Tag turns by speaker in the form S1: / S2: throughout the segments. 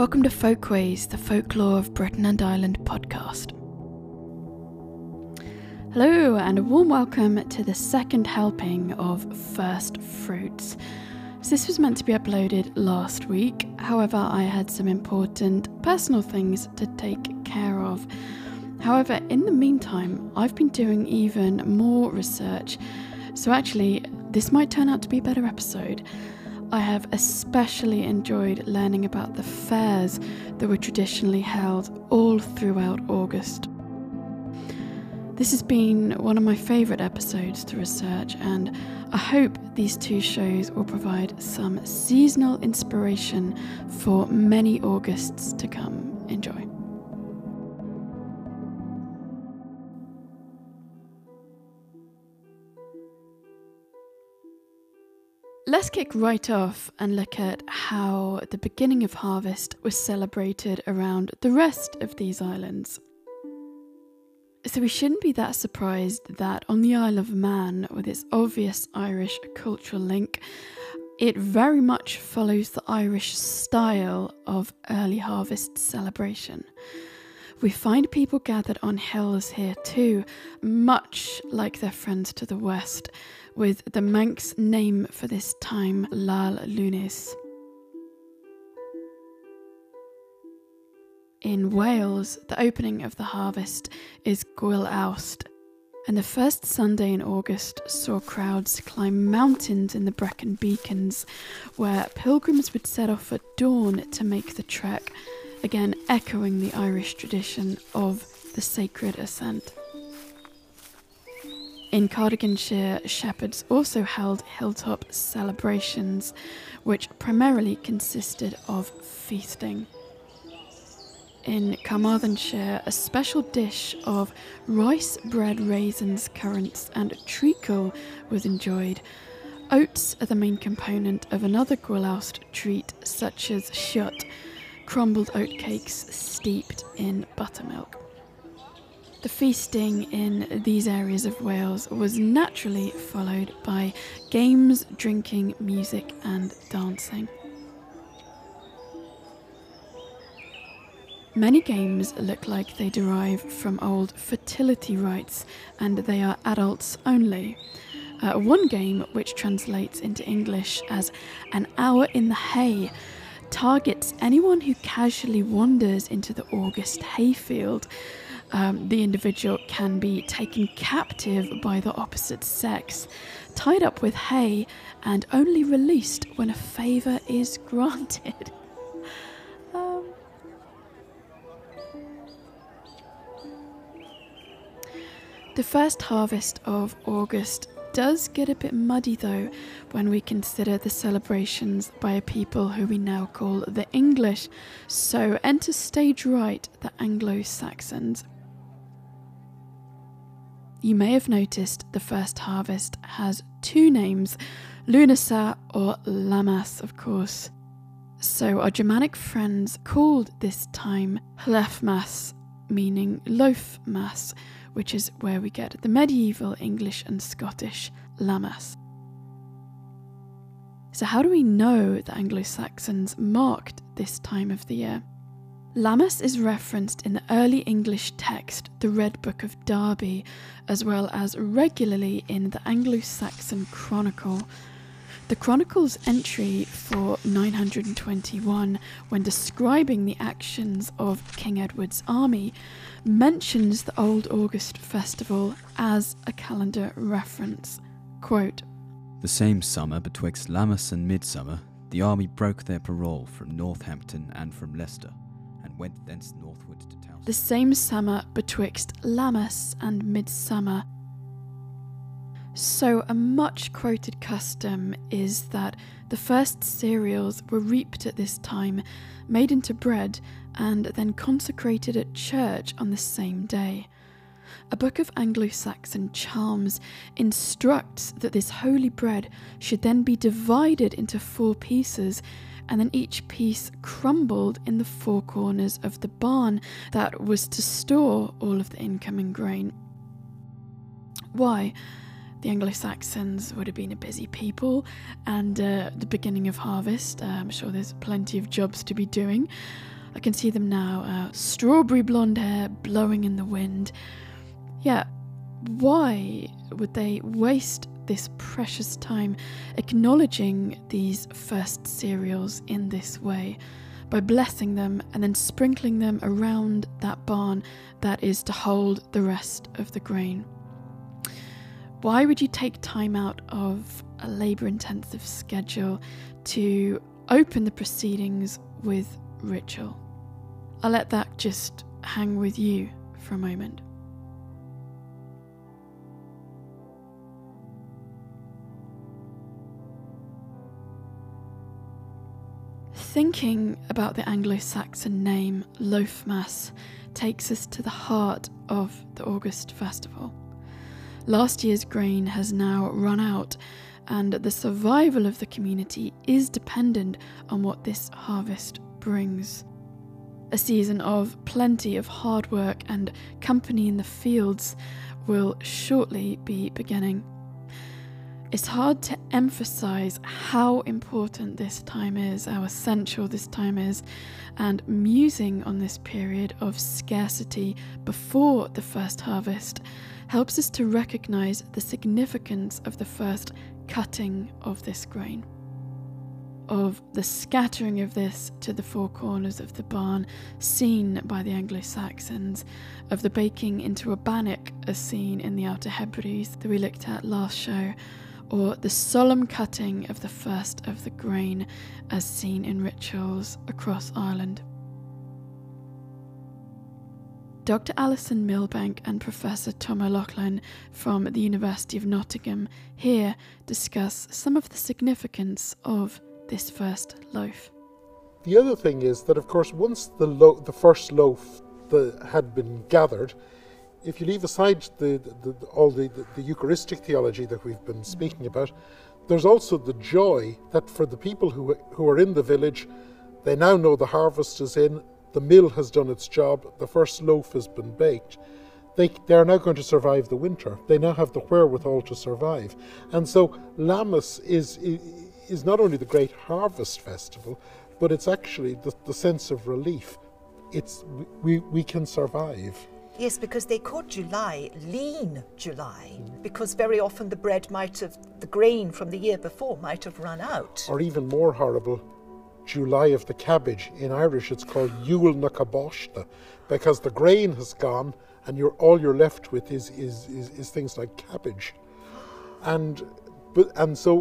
S1: Welcome to Folkways, the folklore of Britain and Ireland podcast. Hello, and a warm welcome to the second helping of First Fruits. So this was meant to be uploaded last week, however, I had some important personal things to take care of. However, in the meantime, I've been doing even more research, so actually, this might turn out to be a better episode. I have especially enjoyed learning about the fairs that were traditionally held all throughout August. This has been one of my favourite episodes to research, and I hope these two shows will provide some seasonal inspiration for many Augusts to come. Enjoy. Let's kick right off and look at how the beginning of harvest was celebrated around the rest of these islands. So, we shouldn't be that surprised that on the Isle of Man, with its obvious Irish cultural link, it very much follows the Irish style of early harvest celebration. We find people gathered on hills here too, much like their friends to the west, with the Manx name for this time, Lal Lunis. In Wales, the opening of the harvest is Gwyl Awst, and the first Sunday in August saw crowds climb mountains in the Brecon Beacons, where pilgrims would set off at dawn to make the trek, again echoing the Irish tradition of the sacred ascent. In Cardiganshire, shepherds also held hilltop celebrations, which primarily consisted of feasting. In Carmarthenshire, a special dish of rice, bread, raisins, currants, and treacle was enjoyed. Oats are the main component of another Gwyl Awst treat, such as siot, crumbled oatcakes steeped in buttermilk. The feasting in these areas of Wales was naturally followed by games, drinking, music, and dancing. Many games look like they derive from old fertility rites and they are adults only. Uh, one game, which translates into English as an hour in the hay, targets anyone who casually wanders into the August hayfield um, the individual can be taken captive by the opposite sex, tied up with hay, and only released when a favour is granted. um, the first harvest of August does get a bit muddy though when we consider the celebrations by a people who we now call the English, so enter stage right the Anglo Saxons. You may have noticed the first harvest has two names Lunasa or Lammas, of course. So our Germanic friends called this time Hlefmas, meaning loaf mass, which is where we get the medieval English and Scottish Lammas. So, how do we know the Anglo Saxons marked this time of the year? Lammas is referenced in the early English text, the Red Book of Darley, as well as regularly in the Anglo Saxon Chronicle. The Chronicle's entry for 921, when describing the actions of King Edward's army, mentions the Old August festival as a calendar reference. Quote,
S2: the same summer betwixt Lammas and Midsummer, the army broke their parole from Northampton and from Leicester went thence northward to Town.
S1: The same summer betwixt Lammas and Midsummer. So, a much quoted custom is that the first cereals were reaped at this time, made into bread, and then consecrated at church on the same day. A book of Anglo Saxon charms instructs that this holy bread should then be divided into four pieces and then each piece crumbled in the four corners of the barn that was to store all of the incoming grain. Why? the Anglo Saxons would have been a busy people, and uh, the beginning of harvest, uh, I'm sure there's plenty of jobs to be doing. I can see them now, uh, strawberry blonde hair blowing in the wind. Yeah, why would they waste this precious time acknowledging these first cereals in this way? By blessing them and then sprinkling them around that barn that is to hold the rest of the grain. Why would you take time out of a labour intensive schedule to open the proceedings with ritual? I'll let that just hang with you for a moment. Thinking about the Anglo Saxon name Loafmas takes us to the heart of the August festival. Last year's grain has now run out, and the survival of the community is dependent on what this harvest brings. A season of plenty of hard work and company in the fields will shortly be beginning. It's hard to emphasize how important this time is, how essential this time is, and musing on this period of scarcity before the first harvest helps us to recognize the significance of the first cutting of this grain, of the scattering of this to the four corners of the barn, seen by the Anglo Saxons, of the baking into a bannock as seen in the Outer Hebrides that we looked at last show or the solemn cutting of the first of the grain as seen in rituals across Ireland. Dr. Alison Milbank and Professor Tom O'Loughlin from the University of Nottingham here discuss some of the significance of this first loaf.
S3: The other thing is that, of course, once the, lo- the first loaf the, had been gathered, if you leave aside the, the, the all the, the, Eucharistic theology that we've been speaking about, there's also the joy that for the people who, who are in the village, they now know the harvest is in, the mill has done its job, the first loaf has been baked. They, they are now going to survive the winter. They now have the wherewithal to survive. And so Lammas is, is not only the great harvest festival, but it's actually the, the sense of relief. It's, we, we can survive.
S4: Yes, because they called July lean July, because very often the bread might have, the grain from the year before might have run out.
S3: Or even more horrible, July of the cabbage. In Irish, it's called Yule na Cabochta, because the grain has gone and you're, all you're left with is, is, is, is things like cabbage. And, but, and so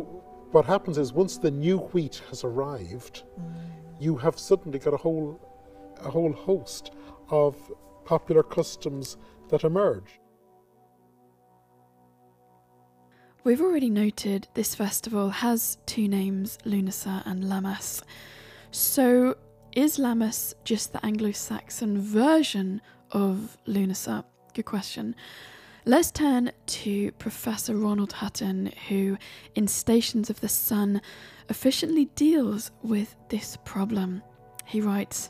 S3: what happens is once the new wheat has arrived, mm. you have suddenly got a whole, a whole host of popular customs that emerge.
S1: We've already noted this festival has two names, Lunasa and Lammas. So, is Lammas just the Anglo Saxon version of Lunasa? Good question. Let's turn to Professor Ronald Hutton, who, in Stations of the Sun, efficiently deals with this problem. He writes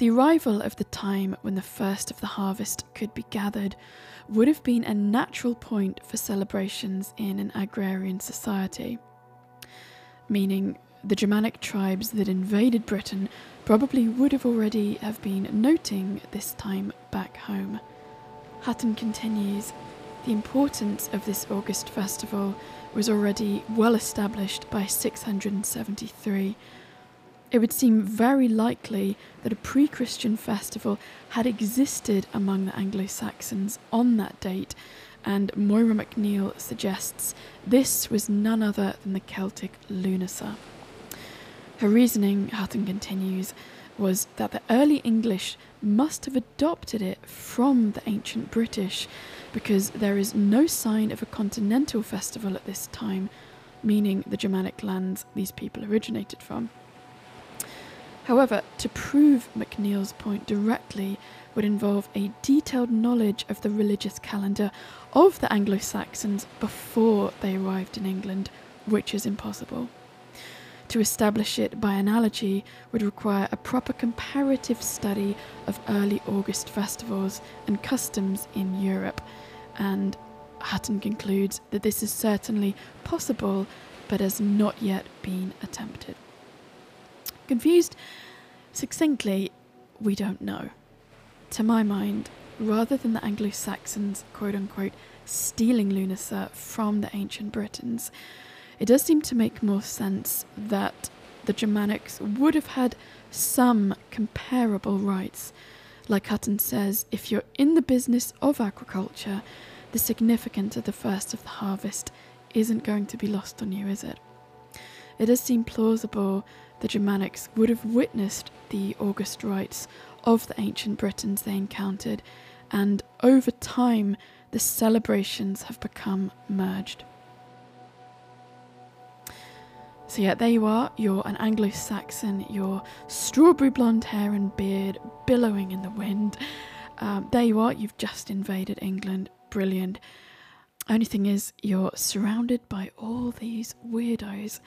S1: the arrival of the time when the first of the harvest could be gathered would have been a natural point for celebrations in an agrarian society, meaning the Germanic tribes that invaded Britain probably would have already have been noting this time back home. Hutton continues, the importance of this August festival was already well established by 673 it would seem very likely that a pre Christian festival had existed among the Anglo Saxons on that date, and Máire MacNeill suggests this was none other than the Celtic Lunasa. Her reasoning, Hutton continues, was that the early English must have adopted it from the ancient British because there is no sign of a continental festival at this time, meaning the Germanic lands these people originated from. However, to prove MacNeill's point directly would involve a detailed knowledge of the religious calendar of the Anglo Saxons before they arrived in England, which is impossible. To establish it by analogy would require a proper comparative study of early August festivals and customs in Europe, and Hutton concludes that this is certainly possible, but has not yet been attempted. Confused? Succinctly, we don't know. To my mind, rather than the Anglo Saxons, quote unquote, stealing Lunasa from the ancient Britons, it does seem to make more sense that the Germanics would have had some comparable rites. Like Hutton says, if you're in the business of agriculture, the significance of the first of the harvest isn't going to be lost on you, is it? It does seem plausible the Germanics would have witnessed the August rites of the ancient Britons they encountered, and over time, the celebrations have become merged. So, yeah, there you are. You're an Anglo Saxon, your strawberry blonde hair and beard billowing in the wind. Um, there you are. You've just invaded England. Brilliant. Only thing is, you're surrounded by all these weirdos.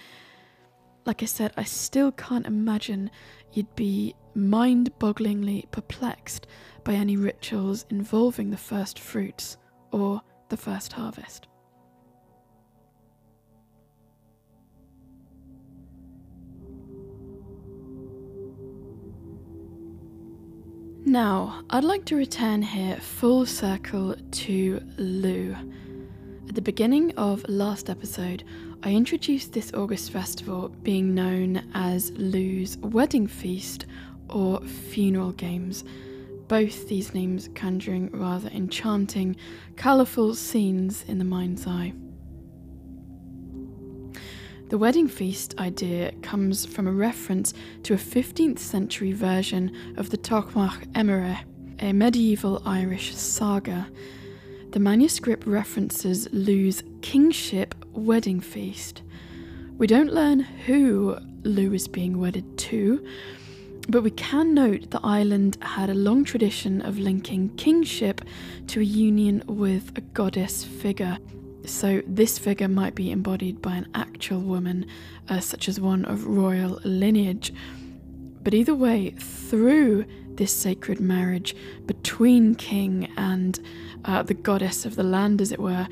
S1: Like I said, I still can't imagine you'd be mind bogglingly perplexed by any rituals involving the first fruits or the first harvest. Now, I'd like to return here full circle to Lugh. At the beginning of last episode, I introduced this August festival being known as Lugh's Wedding Feast or Funeral Games, both these names conjuring rather enchanting, colourful scenes in the mind's eye. The wedding feast idea comes from a reference to a 15th century version of the Tochmarc Emire, a medieval Irish saga. The manuscript references Lugh's kingship wedding feast. We don't learn who Lugh is being wedded to, but we can note the island had a long tradition of linking kingship to a union with a goddess figure. So, this figure might be embodied by an actual woman, uh, such as one of royal lineage. But either way, through this sacred marriage between king and uh, the goddess of the land, as it were,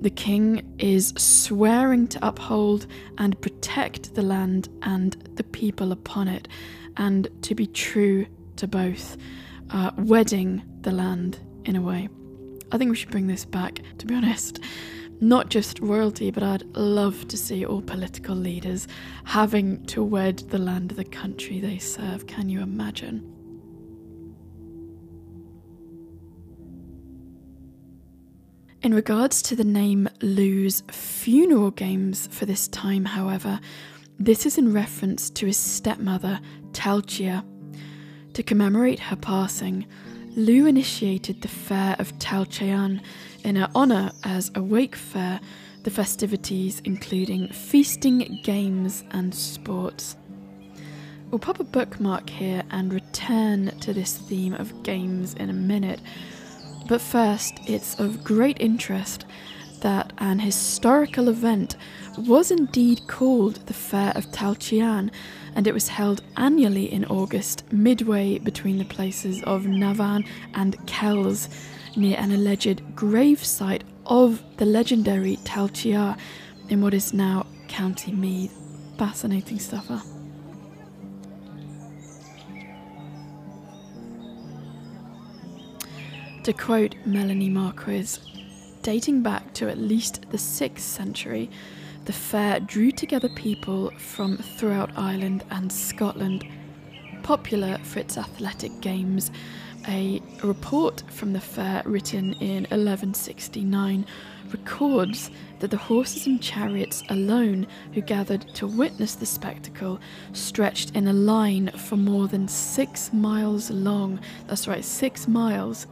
S1: the king is swearing to uphold and protect the land and the people upon it, and to be true to both, uh, wedding the land in a way. I think we should bring this back, to be honest not just royalty, but I'd love to see all political leaders having to wed the land of the country they serve. Can you imagine? In regards to the name Lugh's funeral games for this time, however, this is in reference to his stepmother, Tailtiu. To commemorate her passing, Lugh initiated the Fair of Tailteann in her honour as a wake fair, the festivities including feasting, games, and sports. We'll pop a bookmark here and return to this theme of games in a minute. But first, it's of great interest that an historical event was indeed called the Fair of Tailteann, and it was held annually in August, midway between the places of Navan and Kells near an alleged grave site of the legendary Tailtiu in what is now County Meath. Fascinating stuff, huh? To quote Melanie Marquis, dating back to at least the 6th century, the fair drew together people from throughout Ireland and Scotland, popular for its athletic games a report from the fair written in 1169 records that the horses and chariots alone who gathered to witness the spectacle stretched in a line for more than six miles long. That's right, six miles.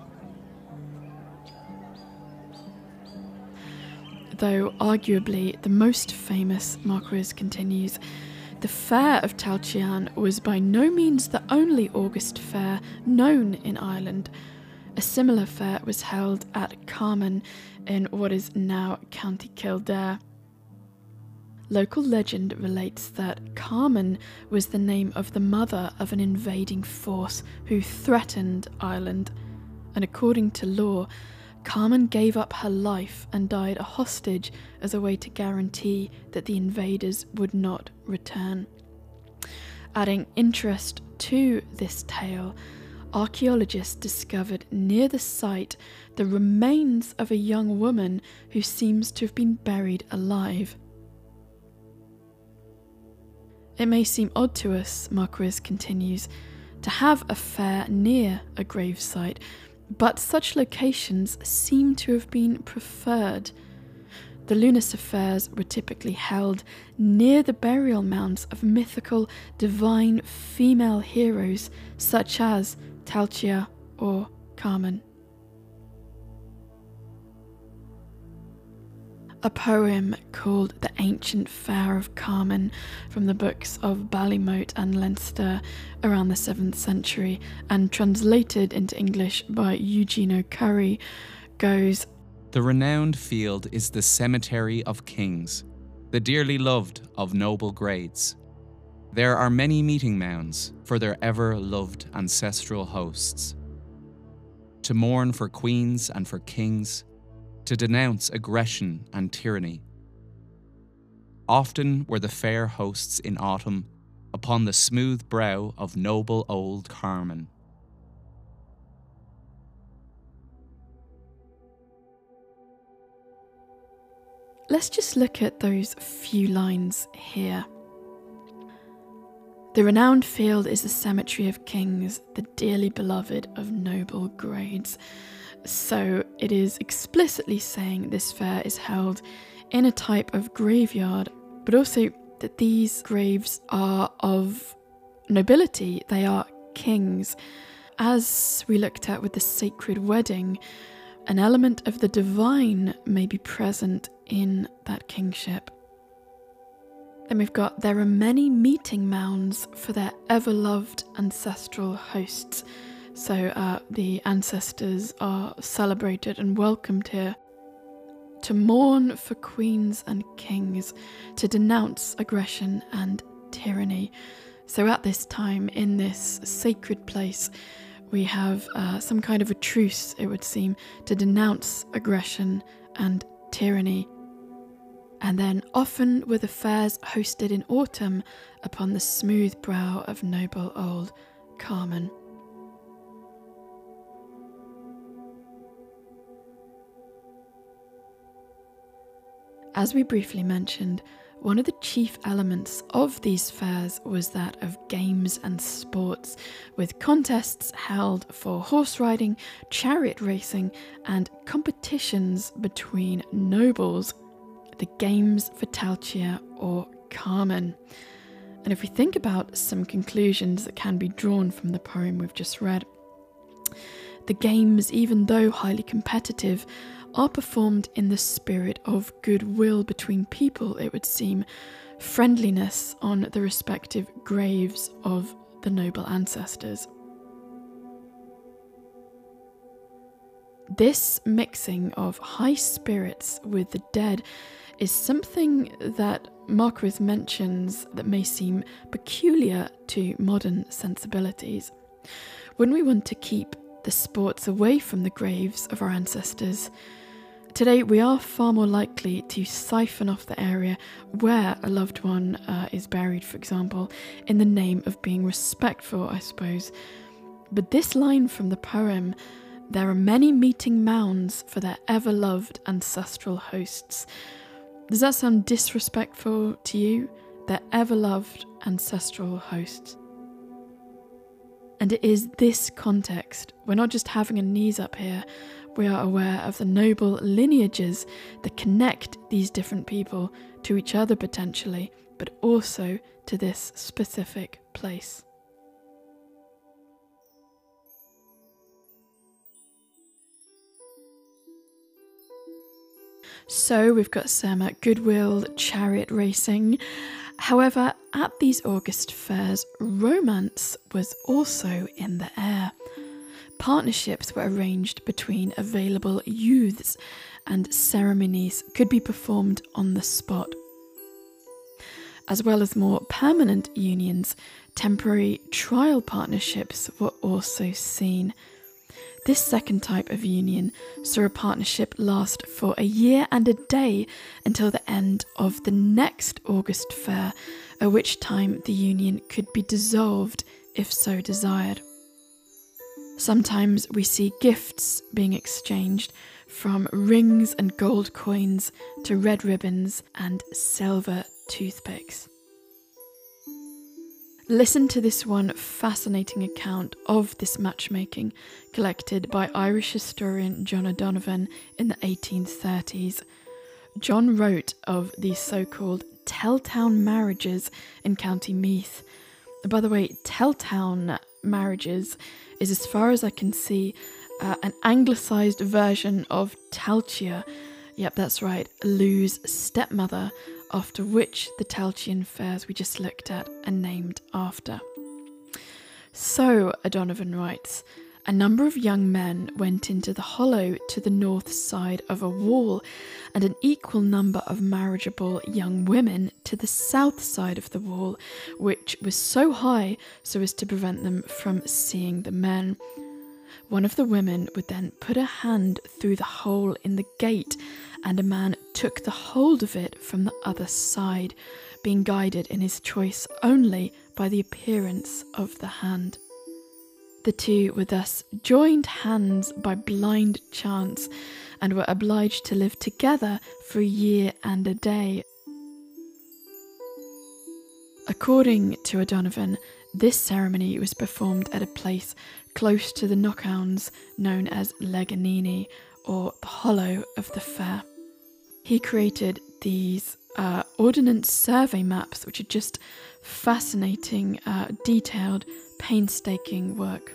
S1: Though arguably the most famous, Marquis continues, the Fair of Tailteann was by no means the only August fair known in Ireland. A similar fair was held at Carman in what is now County Kildare. Local legend relates that Carmen was the name of the mother of an invading force who threatened Ireland, and according to law, Carmen gave up her life and died a hostage as a way to guarantee that the invaders would not return. Adding interest to this tale, archaeologists discovered near the site the remains of a young woman who seems to have been buried alive. It may seem odd to us, Marquis continues, to have a fair near a gravesite, but such locations seem to have been preferred. The Lunasa fairs were typically held near the burial mounds of mythical divine female heroes such as Tailtiu or Carmen. A poem called The Ancient Fair of Carmen from the books of Ballymote and Leinster around the 7th century and translated into English by Eugene O'Curry goes
S5: The renowned field is the cemetery of kings, the dearly loved of noble grades. There are many meeting mounds for their ever loved ancestral hosts. To mourn for queens and for kings, to denounce aggression and tyranny. Often were the fair hosts in autumn upon the smooth brow of noble old Carmen.
S1: Let's just look at those few lines here. The renowned field is the cemetery of kings, the dearly beloved of noble grades. So it is explicitly saying this fair is held in a type of graveyard, but also that these graves are of nobility, they are kings. As we looked at with the sacred wedding, an element of the divine may be present in that kingship. Then we've got there are many meeting mounds for their ever loved ancestral hosts. So uh, the ancestors are celebrated and welcomed here to mourn for queens and kings, to denounce aggression and tyranny. So at this time, in this sacred place, we have uh, some kind of a truce, it would seem, to denounce aggression and tyranny. And then, often with affairs hosted in autumn upon the smooth brow of noble old Carmen. As we briefly mentioned, one of the chief elements of these fairs was that of games and sports, with contests held for horse riding, chariot racing, and competitions between nobles. The games for Tailtiu or Carmen. And if we think about some conclusions that can be drawn from the poem we've just read, the games, even though highly competitive, are performed in the spirit of goodwill between people, it would seem, friendliness on the respective graves of the noble ancestors. This mixing of high spirits with the dead is something that Marquis mentions that may seem peculiar to modern sensibilities. When we want to keep the sports away from the graves of our ancestors, Today, we are far more likely to siphon off the area where a loved one uh, is buried, for example, in the name of being respectful, I suppose. But this line from the poem there are many meeting mounds for their ever loved ancestral hosts. Does that sound disrespectful to you? Their ever loved ancestral hosts. And it is this context, we're not just having a knees up here, we are aware of the noble lineages that connect these different people to each other potentially, but also to this specific place. So we've got some goodwill chariot racing. However, at these August fairs, romance was also in the air partnerships were arranged between available youths, and ceremonies could be performed on the spot. As well as more permanent unions, temporary trial partnerships were also seen. This second type of union saw a partnership last for a year and a day until the end of the next August fair, at which time the union could be dissolved if so desired. Sometimes we see gifts being exchanged from rings and gold coins to red ribbons and silver toothpicks. Listen to this one fascinating account of this matchmaking collected by Irish historian John O'Donovan in the 1830s. John wrote of these so called Teltown marriages in County Meath. By the way, Teltown marriages is, as far as I can see, uh, an anglicised version of Tailtiu. Yep, that's right, Lugh's stepmother, after which the Tailteann fairs we just looked at are named after. So, O'Donovan writes, a number of young men went into the hollow to the north side of a wall, and an equal number of marriageable young women to the south side of the wall, which was so high so as to prevent them from seeing the men. One of the women would then put a hand through the hole in the gate, and a man took the hold of it from the other side, being guided in his choice only by the appearance of the hand. The two were thus joined hands by blind chance and were obliged to live together for a year and a day. According to O'Donovan, this ceremony was performed at a place close to the Knockhounds known as Leganini or the Hollow of the Fair. He created these uh, ordnance survey maps, which are just fascinating, uh, detailed, painstaking work.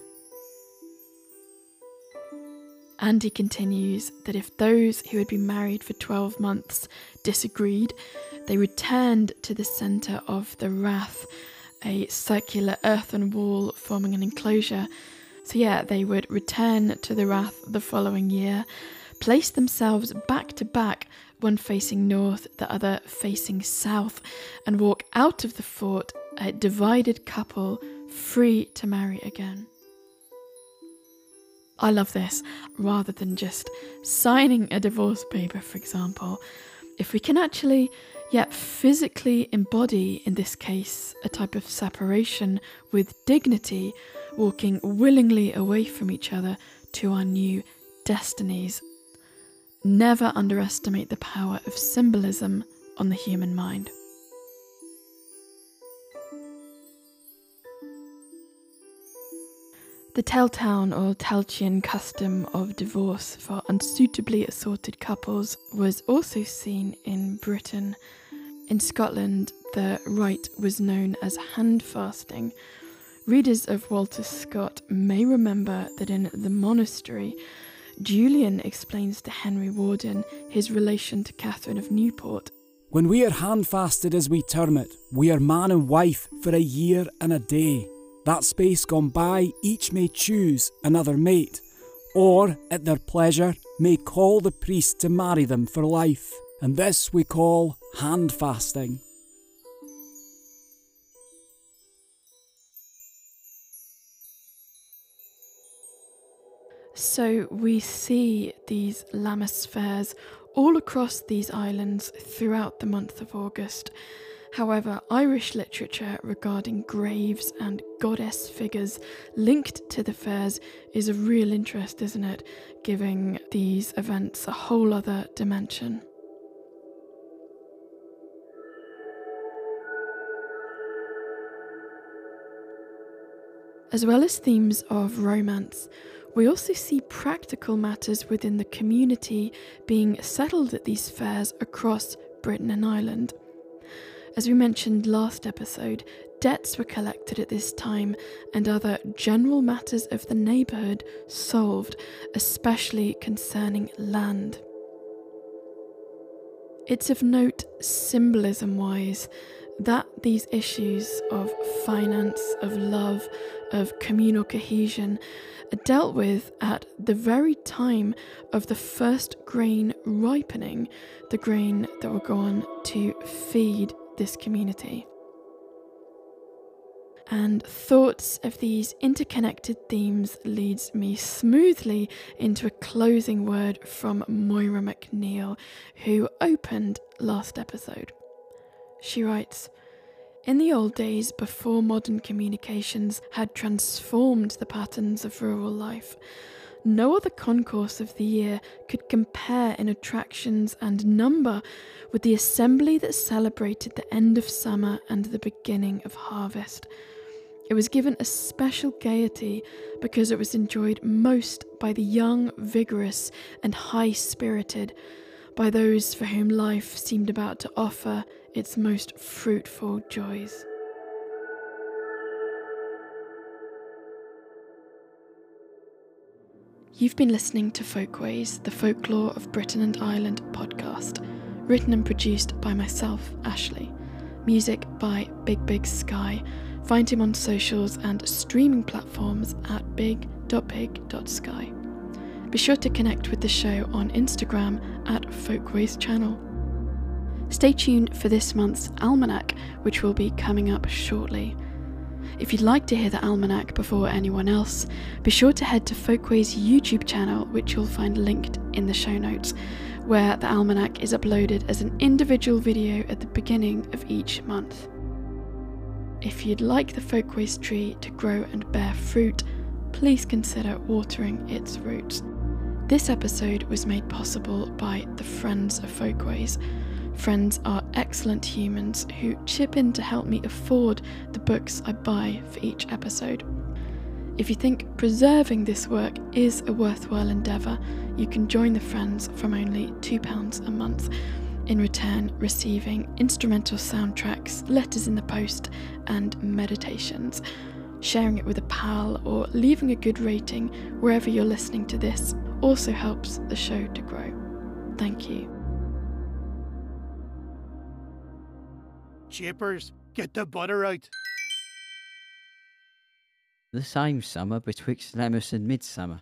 S1: And he continues that if those who had been married for 12 months disagreed, they returned to the centre of the rath, a circular earthen wall forming an enclosure so, yeah, they would return to the Rath the following year, place themselves back to back, one facing north, the other facing south, and walk out of the fort a divided couple free to marry again. I love this. Rather than just signing a divorce paper, for example, if we can actually, yet physically embody, in this case, a type of separation with dignity, walking willingly away from each other to our new destinies. Never underestimate the power of symbolism on the human mind. The Teltown or Tailteann custom of divorce for unsuitably assorted couples was also seen in Britain. In Scotland, the rite was known as hand fasting, Readers of Walter Scott may remember that in The Monastery, Julian explains to Henry Warden his relation to Catherine of Newport.
S6: When we are handfasted, as we term it, we are man and wife for a year and a day. That space gone by, each may choose another mate, or, at their pleasure, may call the priest to marry them for life. And this we call handfasting.
S1: So we see these Lammas fairs all across these islands throughout the month of August. However, Irish literature regarding graves and goddess figures linked to the fairs is of real interest, isn't it? Giving these events a whole other dimension. As well as themes of romance, we also see practical matters within the community being settled at these fairs across Britain and Ireland. As we mentioned last episode, debts were collected at this time and other general matters of the neighbourhood solved, especially concerning land. It's of note, symbolism wise, that these issues of finance, of love, of communal cohesion are dealt with at the very time of the first grain ripening, the grain that will go on to feed this community. And thoughts of these interconnected themes leads me smoothly into a closing word from Máire MacNeill, who opened last episode. She writes, in the old days, before modern communications had transformed the patterns of rural life, no other concourse of the year could compare in attractions and number with the assembly that celebrated the end of summer and the beginning of harvest. It was given a special gaiety because it was enjoyed most by the young, vigorous, and high spirited, by those for whom life seemed about to offer its most fruitful joys. You've been listening to Folkways, the Folklore of Britain and Ireland podcast, written and produced by myself, Ashley. Music by Big Big Sky. Find him on socials and streaming platforms at big.big.sky. Be sure to connect with the show on Instagram at Folkways Channel. Stay tuned for this month's almanac, which will be coming up shortly. If you'd like to hear the almanac before anyone else, be sure to head to Folkways YouTube channel, which you'll find linked in the show notes, where the almanac is uploaded as an individual video at the beginning of each month. If you'd like the Folkways tree to grow and bear fruit, please consider watering its roots. This episode was made possible by the Friends of Folkways Friends are excellent humans who chip in to help me afford the books I buy for each episode. If you think preserving this work is a worthwhile endeavour, you can join the Friends from only £2 a month, in return, receiving instrumental soundtracks, letters in the post, and meditations. Sharing it with a pal or leaving a good rating wherever you're listening to this also helps the show to grow. Thank you.
S7: Chippers, get the butter out.
S8: The same summer betwixt Lammas and Midsummer,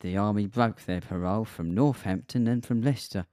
S8: the army broke their parole from Northampton and from Leicester,